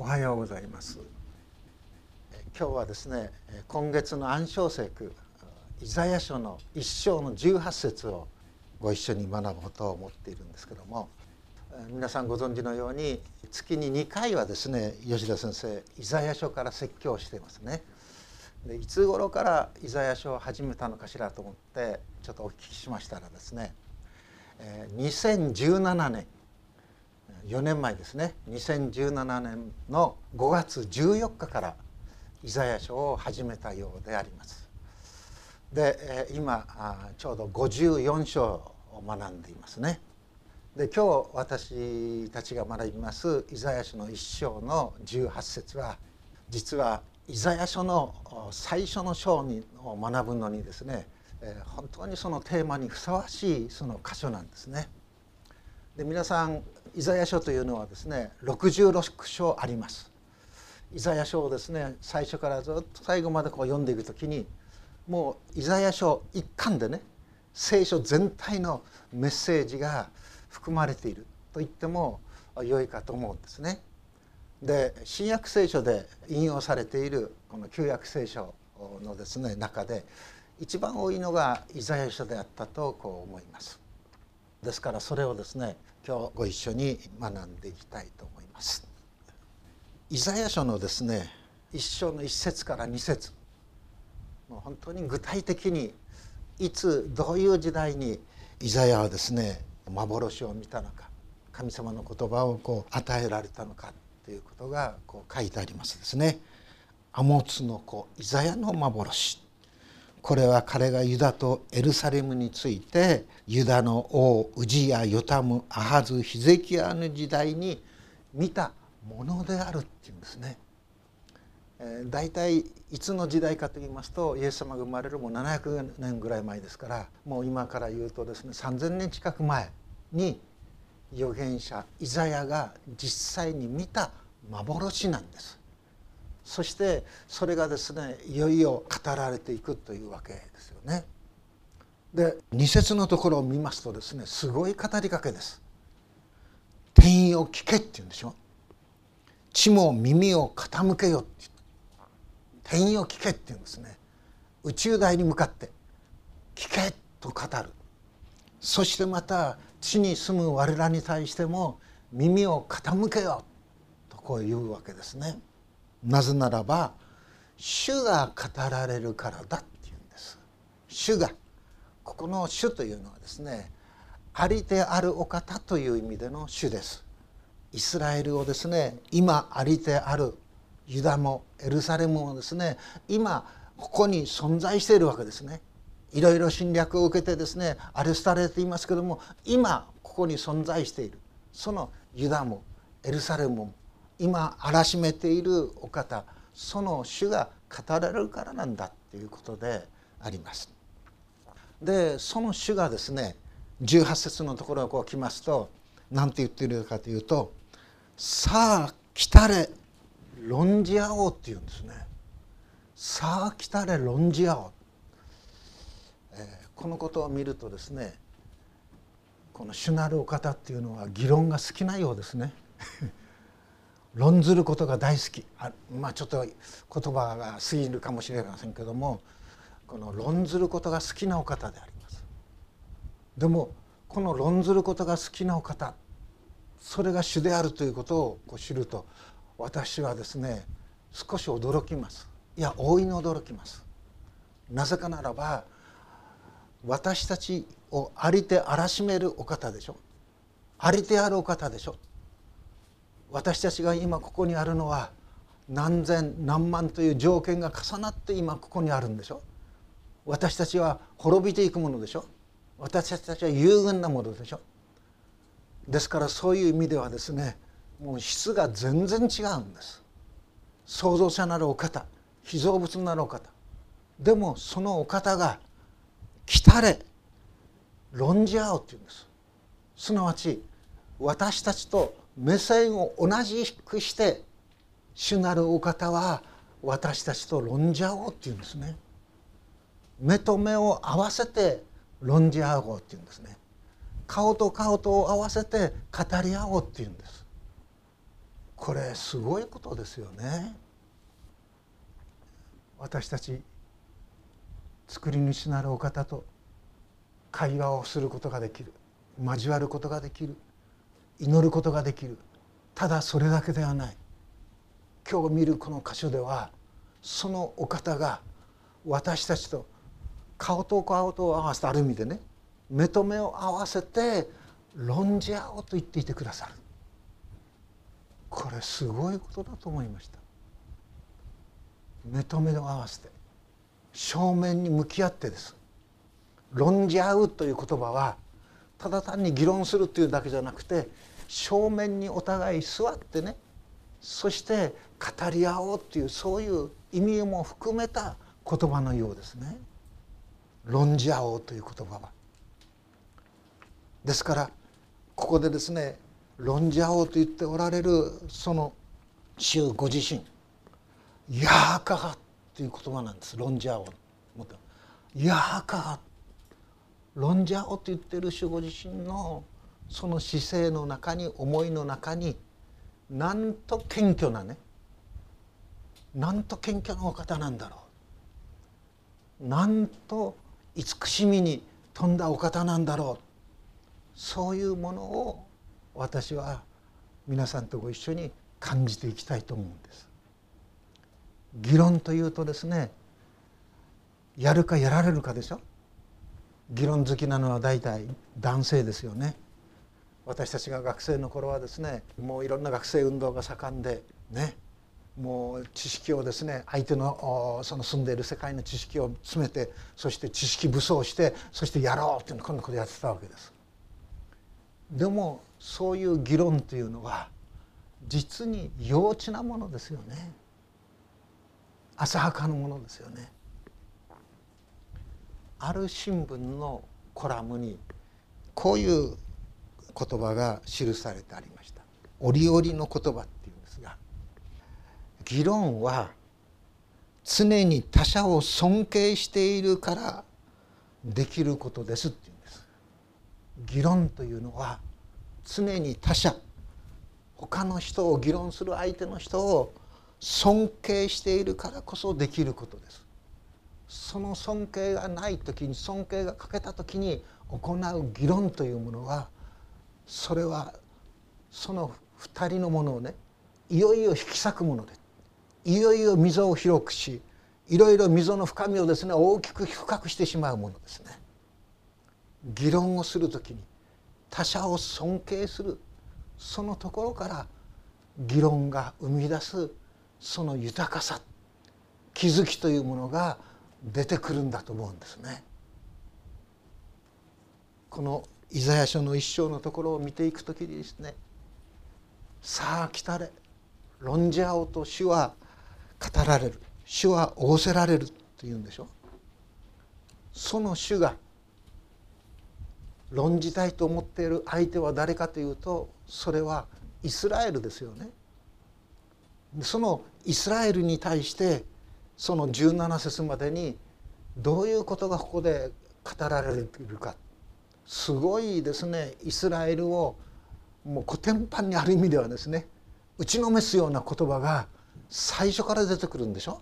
おはようございます今日はですね今月の暗唱聖句イザヤ書の一章の18節をご一緒に学ぼうと思っているんですけども皆さんご存知のように月に2回はですね吉田先生イザヤ書から説教していますね。でいつ頃からイザヤ書を始めたのかしらと思ってちょっとお聞きしましたらですね2017年4年前ですね2017年の5月14日からイザヤ書を始めたようであります。で今ちょうど54章を学んでいますね。で今日私たちが学びますイザヤ書の一章の18節は実はイザヤ書の最初の章にを学ぶのにですね本当にそのテーマにふさわしいその箇所なんですね。で皆さんイザヤ書というのはですね66章あります。イザヤ書をですね最初からずっと最後までこう読んでいくときにもうイザヤ書一巻でね聖書全体のメッセージが含まれていると言っても良いかと思うんですね。で新約聖書で引用されているこの旧約聖書のですね中で一番多いのがイザヤ書であったとこう思います。ですからそれをですね今日ご一緒に学んでいきたいと思います。イザヤ書のですね一章の一節から二節もう本当に具体的にいつどういう時代にイザヤはですね幻を見たのか神様の言葉をこう与えられたのかということがこう書いてありますですね。アモツの子イザヤの幻これは彼がユダとエルサレムについてユダの王ウジヤヨタムアハズヒゼキヤの時代に見たものであるっていうんですね。大体いつの時代かと言いますとイエス様が生まれるもう700年ぐらい前ですからもう今から言うとですね3,000年近く前に預言者イザヤが実際に見た幻なんです。そしてそれがですねいよいよ語られていくというわけですよね。で二節のところを見ますとですねすごい語りかけです。天意を聞けって言うんでしょ。地も耳を傾けよって天意を聞けって言うんですね。宇宙大に向かって聞けと語る。そしてまた地に住む我らに対しても耳を傾けよとこう言うわけですね。なぜならば主が語られるからだっていうんです。主がここの主というのはですねありてあるお方という意味での主です。イスラエルをですね今ありてあるユダもエルサレムもですね今ここに存在しているわけですね。いろいろ侵略を受けてですねアレスタれていますけども今ここに存在しているそのユダもエルサレムも今荒らしめているお方その主が語られるからなんだということであります。でその主がですね18節のところをこう来ますと何て言っているかというと「さあ来たれ論じ合おう」っていうんですね。さあ来たれ論じ合おう、えー、このことを見るとですねこの主なるお方っていうのは議論が好きなようですね。論ずることが大好き。あまあちょっと言葉が過ぎるかもしれませんけどもこの論ずることが好きなお方であります。でもこの論ずることが好きなお方それが主であるということをこう知ると私はですね少し驚きます。いや大いに驚きます。なぜかならば私たちをありてあらしめるお方でしょ。ありてあるお方でしょ。私たちが今ここにあるのは何千何万という条件が重なって今ここにあるんでしょ？私たちは滅びていくものでしょ？私たちは有限なものでしょ？ですからそういう意味ではですねもう質が全然違うんです。創造者なるお方被造物なるお方。でもそのお方が来たれ論じ合おうっていうんです。すなわち私たちと目線を同じくして主なるお方は私たちと論じ合おうっていうんですね。目と目を合わせて論じ合おうっていうんですね。顔と顔と合わせて語り合おうっていうんです。これすごいことですよね。私たち作り主なるお方と会話をすることができる。交わることができる。祈ることができる。ただそれだけではない。今日見るこの箇所ではそのお方が私たちと顔と顔と合わせてある意味でね目と目を合わせて論じ合おうと言っていてくださる。これすごいことだと思いました。目と目を合わせて正面に向き合ってです。論じ合うという言葉はただ単に議論するというだけじゃなくて正面にお互い座ってねそして語り合おうというそういう意味も含めた言葉のようですね論じ合おうという言葉は。ですからここでですね論じ合おうと言っておられるその主ご自身「ヤーカハ」という言葉なんです論じ合おう。ヤーカハ論じ合おうと言ってる主ご自身のその姿勢の中に思いの中になんと謙虚なねなんと謙虚なお方なんだろう。なんと慈しみに富んだお方なんだろう。そういうものを私は皆さんとご一緒に感じていきたいと思うんです。議論というとですねやるかやられるかでしょ。議論好きなのは大体男性ですよね私たちが学生の頃はですねもういろんな学生運動が盛んでねもう知識をですね相手のその住んでいる世界の知識を詰めてそして知識武装してそしてやろうっていうのこんなことやってたわけです。でもそういう議論というのは実に幼稚なものですよね。浅はかなものですよね。ある新聞のコラムにこういう言葉が記されてありました。折々の言葉っていうんですが議論は常に他者を尊敬しているからできることですっていうんです。議論というのは常に他者他の人を議論する相手の人を尊敬しているからこそできることです。その尊敬がない時に尊敬が欠けた時に行う議論というものはそれはその2人のものをねいよいよ引き裂くものでいよいよ溝を広くしいろいろ溝の深みをですね大きく深くしてしまうものですね。議論をする時に他者を尊敬するそのところから議論が生み出すその豊かさ気づきというものが出てくるんだと思うんですね。このイザヤ書の一章のところを見ていく時にですね「さあ来たれ論じ合おうと主は語られる主は仰せられる」というんでしょその主が論じたいと思っている相手は誰かというとそれはイスラエルですよね。そのイスラエルに対してその17節までにどういうことがここで語られているか。すごいですね。イスラエルをもう古典版にある意味ではですね。打ちのめすような言葉が最初から出てくるんでしょ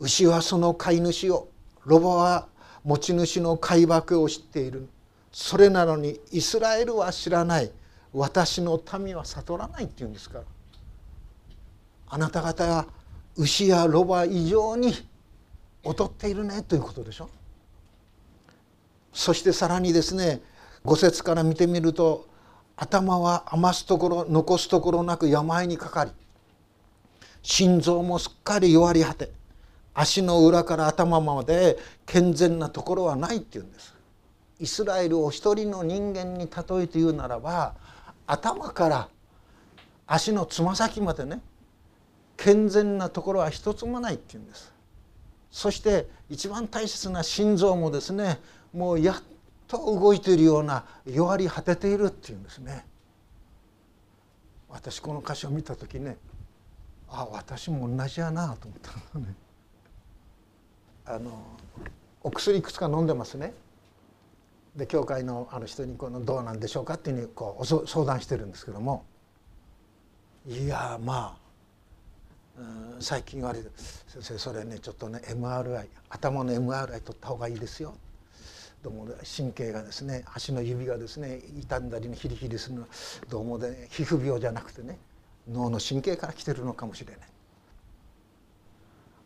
牛はその飼い主をロバは持ち主の飼爆を知っている。それなのにイスラエルは知らない。私の民は悟らないって言うんですから。あなた方は牛やロバ以上に劣っているねということでしょ？そしてさらにですね五節から見てみると頭は余すところ残すところなく病にかかり心臓もすっかり弱り果て足の裏から頭まで健全なところはないっていうんです。イスラエルを一人の人間に例えて言うならば頭から足のつま先までね健全なところは一つもないっていうんです。そして一番大切な心臓もですねもうやっと動いているような弱り果てているっていうんですね。私この歌詞を見た時ねあ私も同じやなと思ったのね。あのお薬いくつか飲んでますね。で教会のあの人にこのどうなんでしょうかっていうふうにこう相談してるんですけども。いやまあ、最近言われる。先生それねちょっとね MRI 頭の MRI 取った方がいいですよ。どうも神経がですね足の指がですね傷んだり、ね、ヒリヒリするのはどうもね皮膚病じゃなくてね脳の神経から来てるのかもしれない。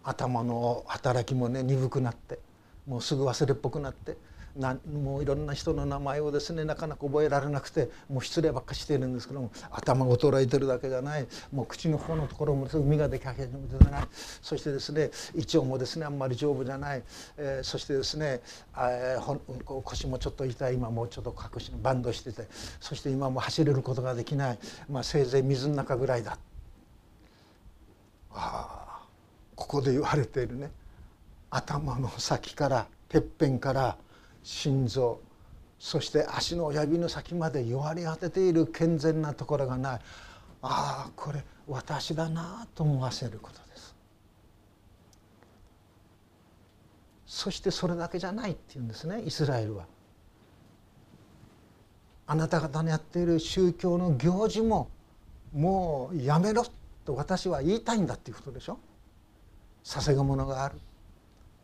頭の働きもね鈍くなってもうすぐ忘れっぽくなってなもういろんな人の名前をですねなかなか覚えられなくてもう失礼ばっかしているんですけども頭が衰えてるだけじゃない。もう口の方のところも海ができ始めてない。そしてですね胃腸もですねあんまり丈夫じゃない、えー、そしてですね、えー、腰もちょっと痛い。今もうちょっと隠しバンドしてて。そして今も走れることができない、まあ、せいぜい水の中ぐらいだ。ああここで言われているね。頭の先からてっぺんから心臓そして足の親指の先まで弱り果てている健全なところがない。ああこれ私だなと思わせることです。そしてそれだけじゃないっていうんですねイスラエルは。あなた方のやっている宗教の行事ももうやめろと私は言いたいんだっていうことでしょ。捧げ物がある。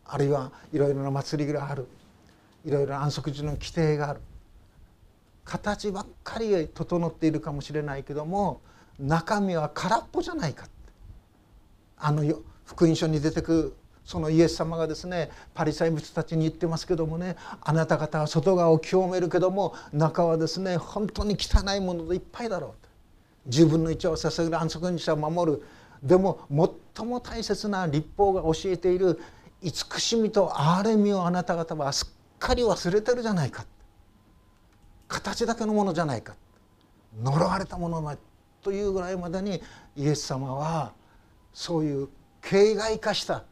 あるいはいろいろな祭りがある。いろいろ安息日の規定がある。形ばっかり整っているかもしれないけども中身は空っぽじゃないかあの福音書に出てくるそのイエス様がですねパリサイ人たちに言ってますけどもねあなた方は外側を清めるけども中はですね本当に汚いものでいっぱいだろうと自分の一を捧げる安息日を守る。でも最も大切な立法が教えている慈しみと憐れみをあなた方はすっかり忘れてるじゃないか。形だけのものじゃないか。呪われたものないというぐらいまでにイエス様はそういう形骸化した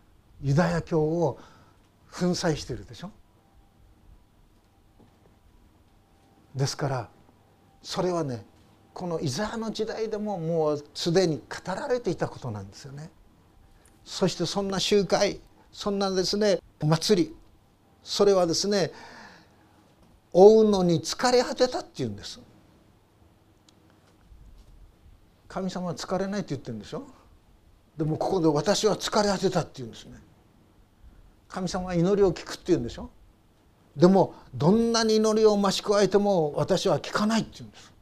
ユダヤ教を粉砕しているでしょ。ですからそれはねこのイザヤの時代でももうすでに語られていたことなんですよね。そしてそんな集会そんなですね祭りそれはですね追うのに疲れ果てたっていうんです。神様は疲れないって言ってるんでしょ？でもここで私は疲れ果てたって言うんですね。神様は祈りを聞くって言うんでしょ？でもどんなに祈りを増し加えても私は聞かないって言うんです。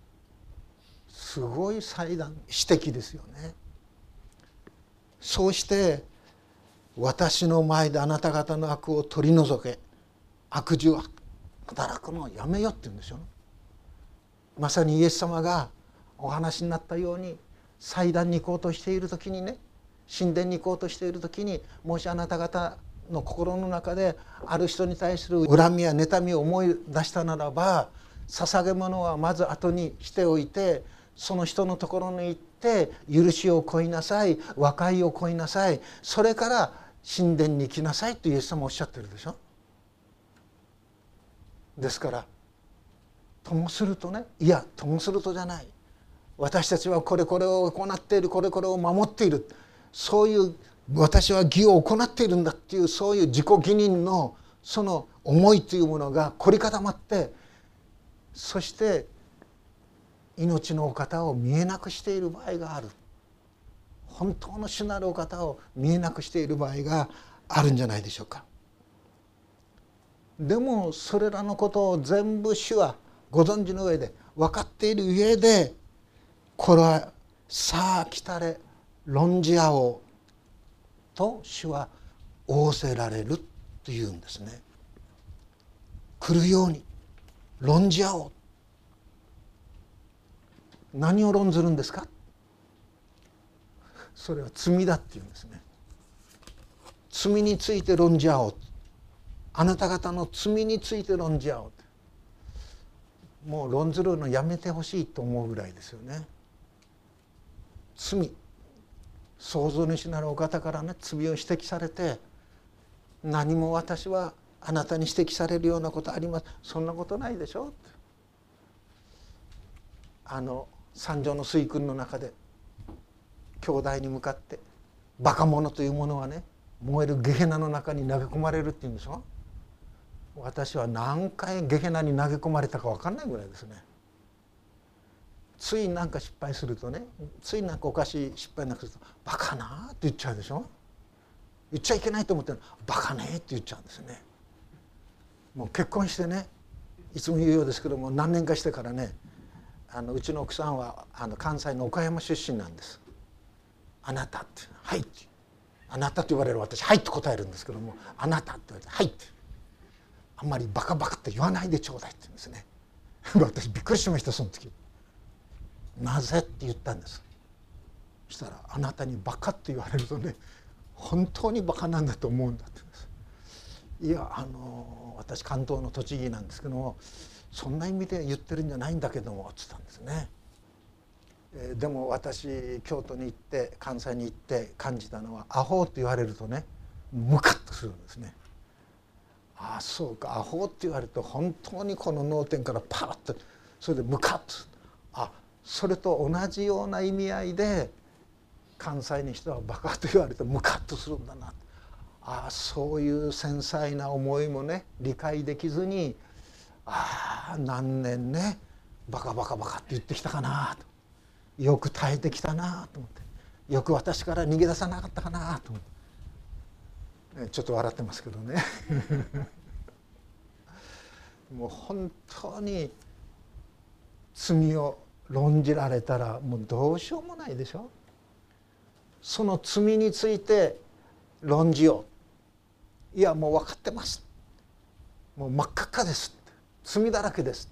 すごい祭壇指摘ですよね。そうして私の前であなた方の悪を取り除け。悪事を働くのをやめよって言うんですよ、ねまさにイエス様がお話になったように祭壇に行こうとしている時にね神殿に行こうとしている時にもしあなた方の心の中である人に対する恨みや妬みを思い出したならば捧げ物はまず後にしておいてその人のところに行って許しを請いなさい和解を請いなさいそれから神殿に行きなさいとイエス様おっしゃってるでしょ。ですからともするとねいやともするとじゃない。私たちはこれこれを行っているこれこれを守っている。そういう私は義を行っているんだっていうそういう自己義認のその思いというものが凝り固まってそして命のお方を見えなくしている場合がある。本当の主なるお方を見えなくしている場合があるんじゃないでしょうか。でもそれらのことを全部主はご存知の上で分かっている上でこれはさあ来たれ論じ合おうと主は仰せられるというんですね。来るように論じ合おう。何を論ずるんですか？それは罪だっていうんですね。罪について論じ合おうあなた方の罪について論じ合おう。もう論ずるのやめてほしいと思うぐらいですよね。罪。創造主なるお方からね罪を指摘されて何も私はあなたに指摘されるようなことありますそんなことないでしょ。あの三条の水訓の中で兄弟に向かって「バカ者というものはね燃えるゲヘナの中に投げ込まれる」って言うんでしょ。私は何回ゲヘナに投げ込まれたか分かんないぐらいですね。ついなんか失敗するとねついなんかおかしい失敗なくすると「バカな」って言っちゃうでしょ？言っちゃいけないと思ってる「バカね」って言っちゃうんですね。もう結婚してねいつも言うようですけども何年かしてからねあのうちの奥さんはあの関西の岡山出身なんです。あなたって「はい」って。あなたって言われる私「はい」って答えるんですけども「あなた」って言われて「はい」って。あんまりバカバカって言わないでちょうだいって言うんですね。私びっくりしましたその時。なぜって言ったんです。そしたらあなたにバカって言われるとね本当にバカなんだと思うんだって言うんです。いやあの私関東の栃木なんですけどもそんな意味で言ってるんじゃないんだけどもっつったんですね。でも私京都に行って関西に行って感じたのはアホって言われるとねムカッとするんですね。ああそうかアホって言われると本当にこの脳天からパッとそれでムカッと。あそれと同じような意味合いで関西の人はバカと言われてムカッとするんだな。ああそういう繊細な思いもね理解できずにああ何年ねバカバカバカって言ってきたかなと。よく耐えてきたなと思って。よく私から逃げ出さなかったかなと思って。ちょっと笑ってますけどね。もう本当に罪を論じられたらもうどうしようもないでしょ。その罪について論じよう。いやもう分かってます。もう真っ赤っかです。罪だらけです。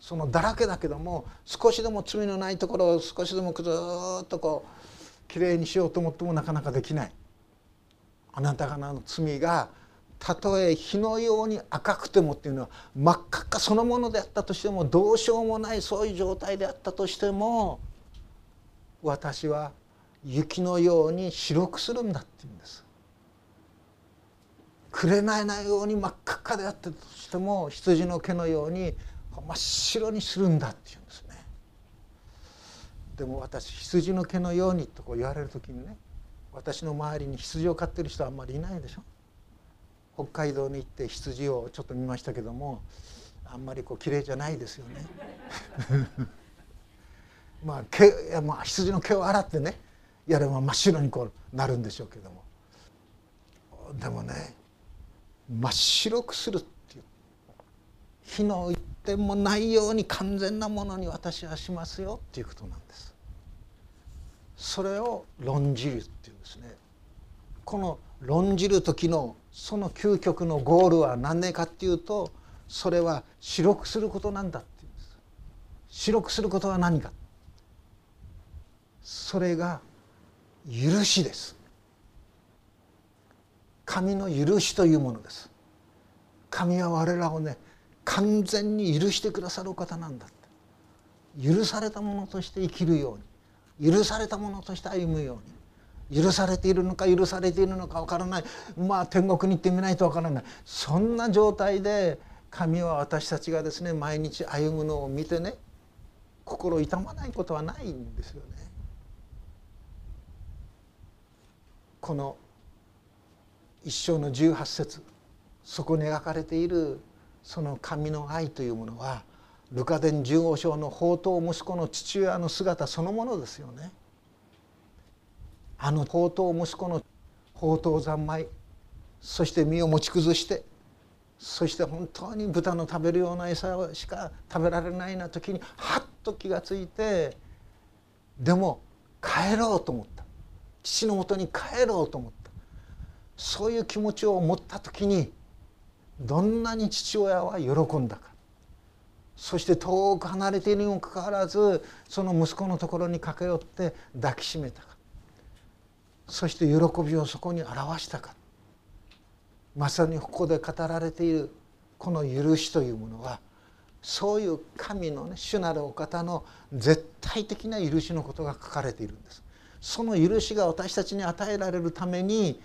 そのだらけだけども少しでも罪のないところを少しでもずっとこうきれいにしようと思ってもなかなかできない。あなた方の罪がたとえ火のように赤くてもっていうのは真っ赤っかそのものであったとしてもどうしようもないそういう状態であったとしても私は雪のように白くするんだって言うんです。紅のように真っ赤っかであったとしても羊の毛のように真っ白にするんだって言うんですねでも私羊の毛のようにとこう言われる時にね私の周りに羊を飼ってる人はあんまりいないでしょ？北海道に行って羊をちょっと見ましたけどもあんまりこう綺麗じゃないですよね。まあ毛まあ羊の毛を洗ってねやれば真っ白にこうなるんでしょうけども。でもね真っ白くするっていう火の一点もないように完全なものに私はしますよっていうことなんです。それを論じる。ですね。この論じる時のその究極のゴールは何でかっていうとそれは白くすることなんだっていうんです。白くすることは何か。それが許しです。神の許しというものです。神は我らをね完全に許してくださる方なんだ許されたものとして生きるように許されたものとして歩むように。許されているのか許されているのかわからないまあ天国に行ってみないとわからないそんな状態で神は私たちがですね毎日歩むのを見てね心痛まないことはないんですよね。この一生の18節そこに描かれているその神の愛というものはルカ伝15章の宝刀息子の父親の姿そのものですよね。あの宝刀息子の宝刀三昧そして身を持ち崩してそして本当に豚の食べるような餌しか食べられないな時にはっと気がついてでも帰ろうと思った。父のもとに帰ろうと思った。そういう気持ちを持った時にどんなに父親は喜んだか。そして遠く離れているにもかかわらずその息子のところに駆け寄って抱きしめたか。そして喜びをそこに表したかまさにここで語られているこの許しというものはそういう神のね主なるお方の絶対的な許しのことが書かれているんです。その許しが私たちに与えられるために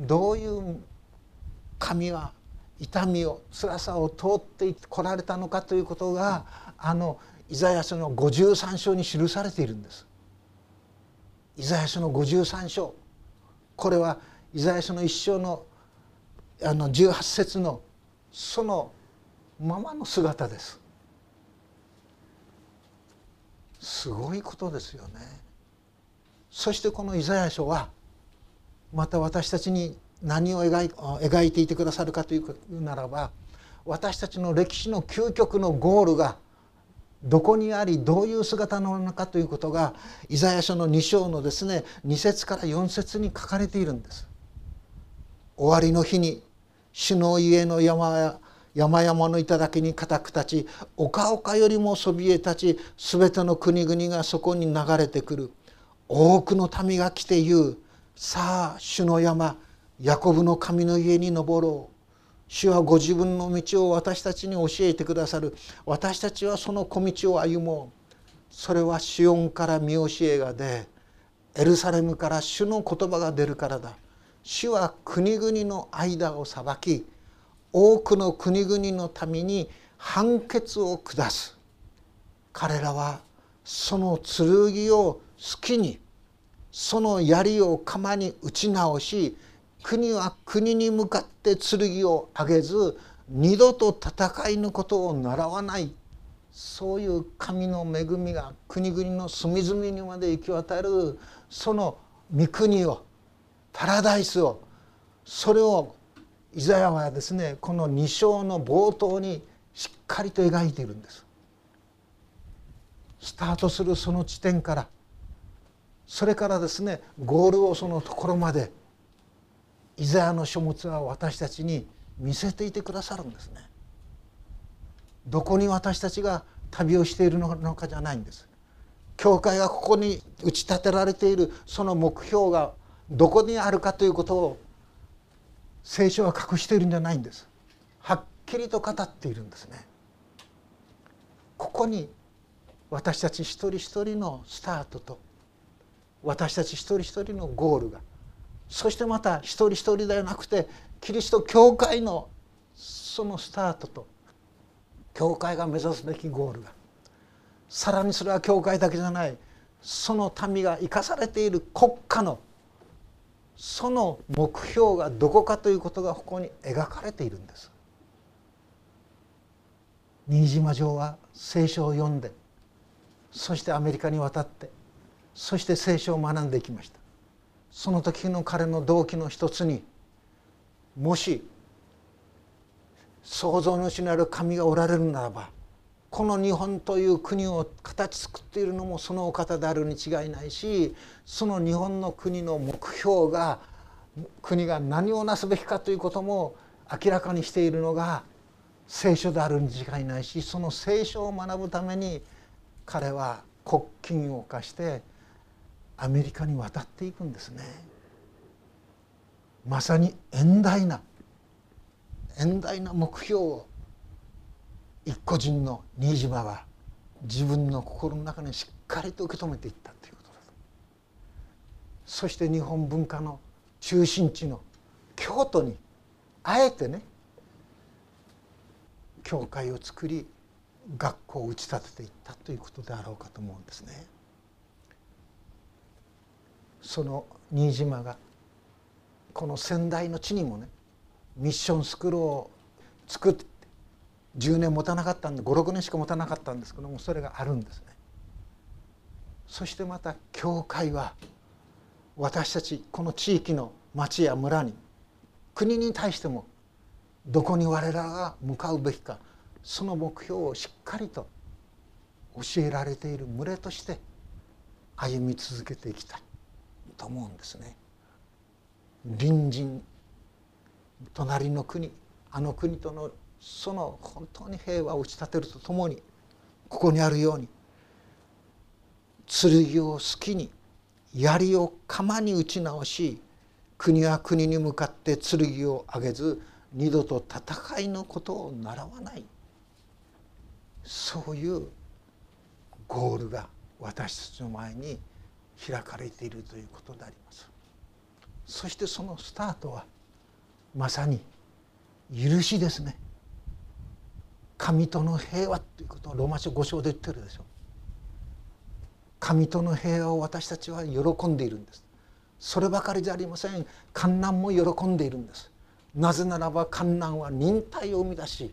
どういう神は痛みを辛さを通ってこられたのかということがあのイザヤ書の53章に記されているんです。イザヤ書の53章これはイザヤ書の一章のあの18節のそのままの姿です。すごいことですよね。そしてこのイザヤ書はまた私たちに何を描い描いていてくださるかというならば私たちの歴史の究極のゴールがどこにありどういう姿なのかということがイザヤ書の2章のですね2節から4節に書かれているんです。終わりの日に主の家の山や山々の頂に固く立ち丘々よりもそびえ立ち全ての国々がそこに流れてくる多くの民が来て言うさあ主の山ヤコブの神の家に登ろう主はご自分の道を私たちに教えてくださる。私たちはその小道を歩もう。それはシオンから見教えが出エルサレムから主の言葉が出るからだ。主は国々の間を裁き多くの国々のために判決を下す。彼らはその剣を好きにその槍を釜に打ち直し国は国に向かって剣を上げず二度と戦いのことを習わないそういう神の恵みが国々の隅々にまで行き渡るその御国をパラダイスをそれをイザヤはですねこの2章の冒頭にしっかりと描いているんです。スタートするその地点からそれからですねゴールをそのところまでイザヤの書物は私たちに見せていてくださるんですね。どこに私たちが旅をしているのかじゃないんです。教会がここに打ち立てられているその目標がどこにあるかということを聖書は隠しているんじゃないんです。はっきりと語っているんですね。ここに私たち一人一人のスタートと私たち一人一人のゴールがそしてまた一人一人ではなくてキリスト教会のそのスタートと教会が目指すべきゴールがさらにそれは教会だけじゃないその民が生かされている国家のその目標がどこかということがここに描かれているんです。新島城は聖書を読んでそしてアメリカに渡ってそして聖書を学んでいきましたその時の彼の動機の一つにもし創造主なる神がおられるならばこの日本という国を形作っているのもそのお方であるに違いないしその日本の国の目標が国が何をなすべきかということも明らかにしているのが聖書であるに違いないしその聖書を学ぶために彼は国金を犯してアメリカに渡っていくんですね。まさに遠大な遠大な目標を一個人の新島は自分の心の中にしっかりと受け止めていったということだそして日本文化の中心地の京都にあえてね教会を作り学校を打ち立てていったということであろうかと思うんですね。その新島がこの仙台の地にもねミッションスクールを作って10年持たなかったんで56年しか持たなかったんですけどもそれがあるんですね。そしてまた教会は私たちこの地域の町や村に国に対してもどこに我らが向かうべきかその目標をしっかりと教えられている群れとして歩み続けていきたいと思うんですね。隣人隣の国あの国とのその本当に平和を打ち立てるとともにここにあるように剣を好きに槍を釜に打ち直し国は国に向かって剣を上げず二度と戦いのことを習わないそういうゴールが私たちの前に開かれているということであります。そしてそのスタートはまさに許しですね。神との平和ということをローマ書5章で言ってるでしょ神との平和を私たちは喜んでいるんです。そればかりじゃありません。観難も喜んでいるんです。なぜならば観難は忍耐を生み出し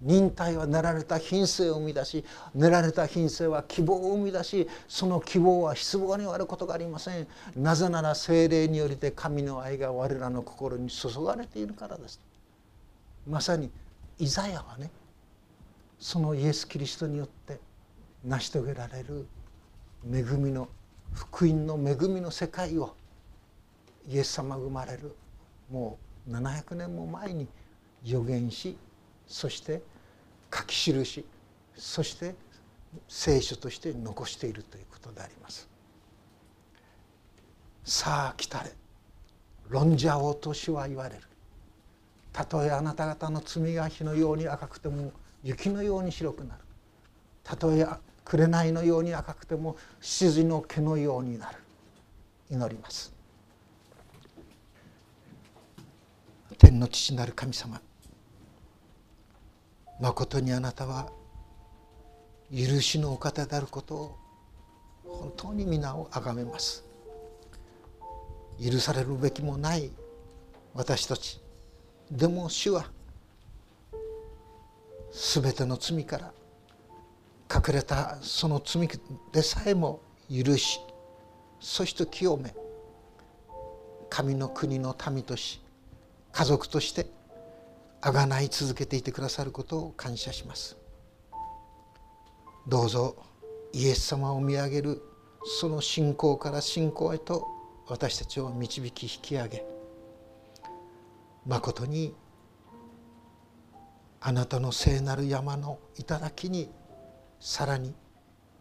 忍耐は練られた品性を生み出し練られた品性は希望を生み出しその希望は失望に終わることがありません。なぜなら精霊によりて神の愛が我らの心に注がれているからです。まさにイザヤはねそのイエス・キリストによって成し遂げられる恵みの福音の恵みの世界をイエス様が生まれるもう700年も前に予言しそして書き記しそして聖書として残しているということであります。さあ来たれ。論者王と主は言われる。たとえあなた方の罪が火のように赤くても雪のように白くなる。たとえ紅のように赤くても羊の毛のようになる。祈ります。天の父なる神様まことにあなたは許しのお方であることを本当に皆を崇めます。許されるべきもない私たちでも主は全ての罪から隠れたその罪でさえも許しそして清め神の国の民とし家族としてあがない続けていてくださることを感謝します。どうぞイエス様を見上げるその信仰から信仰へと私たちを導き引き上げまことにあなたの聖なる山の頂にさらに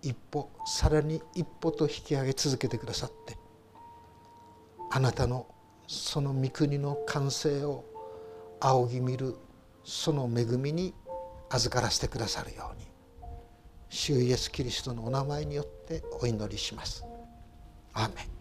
一歩さらに一歩と引き上げ続けてくださってあなたのその御国の完成を仰ぎ見るその恵みに預からせてくださるように主イエス・キリストのお名前によってお祈りします。アーメン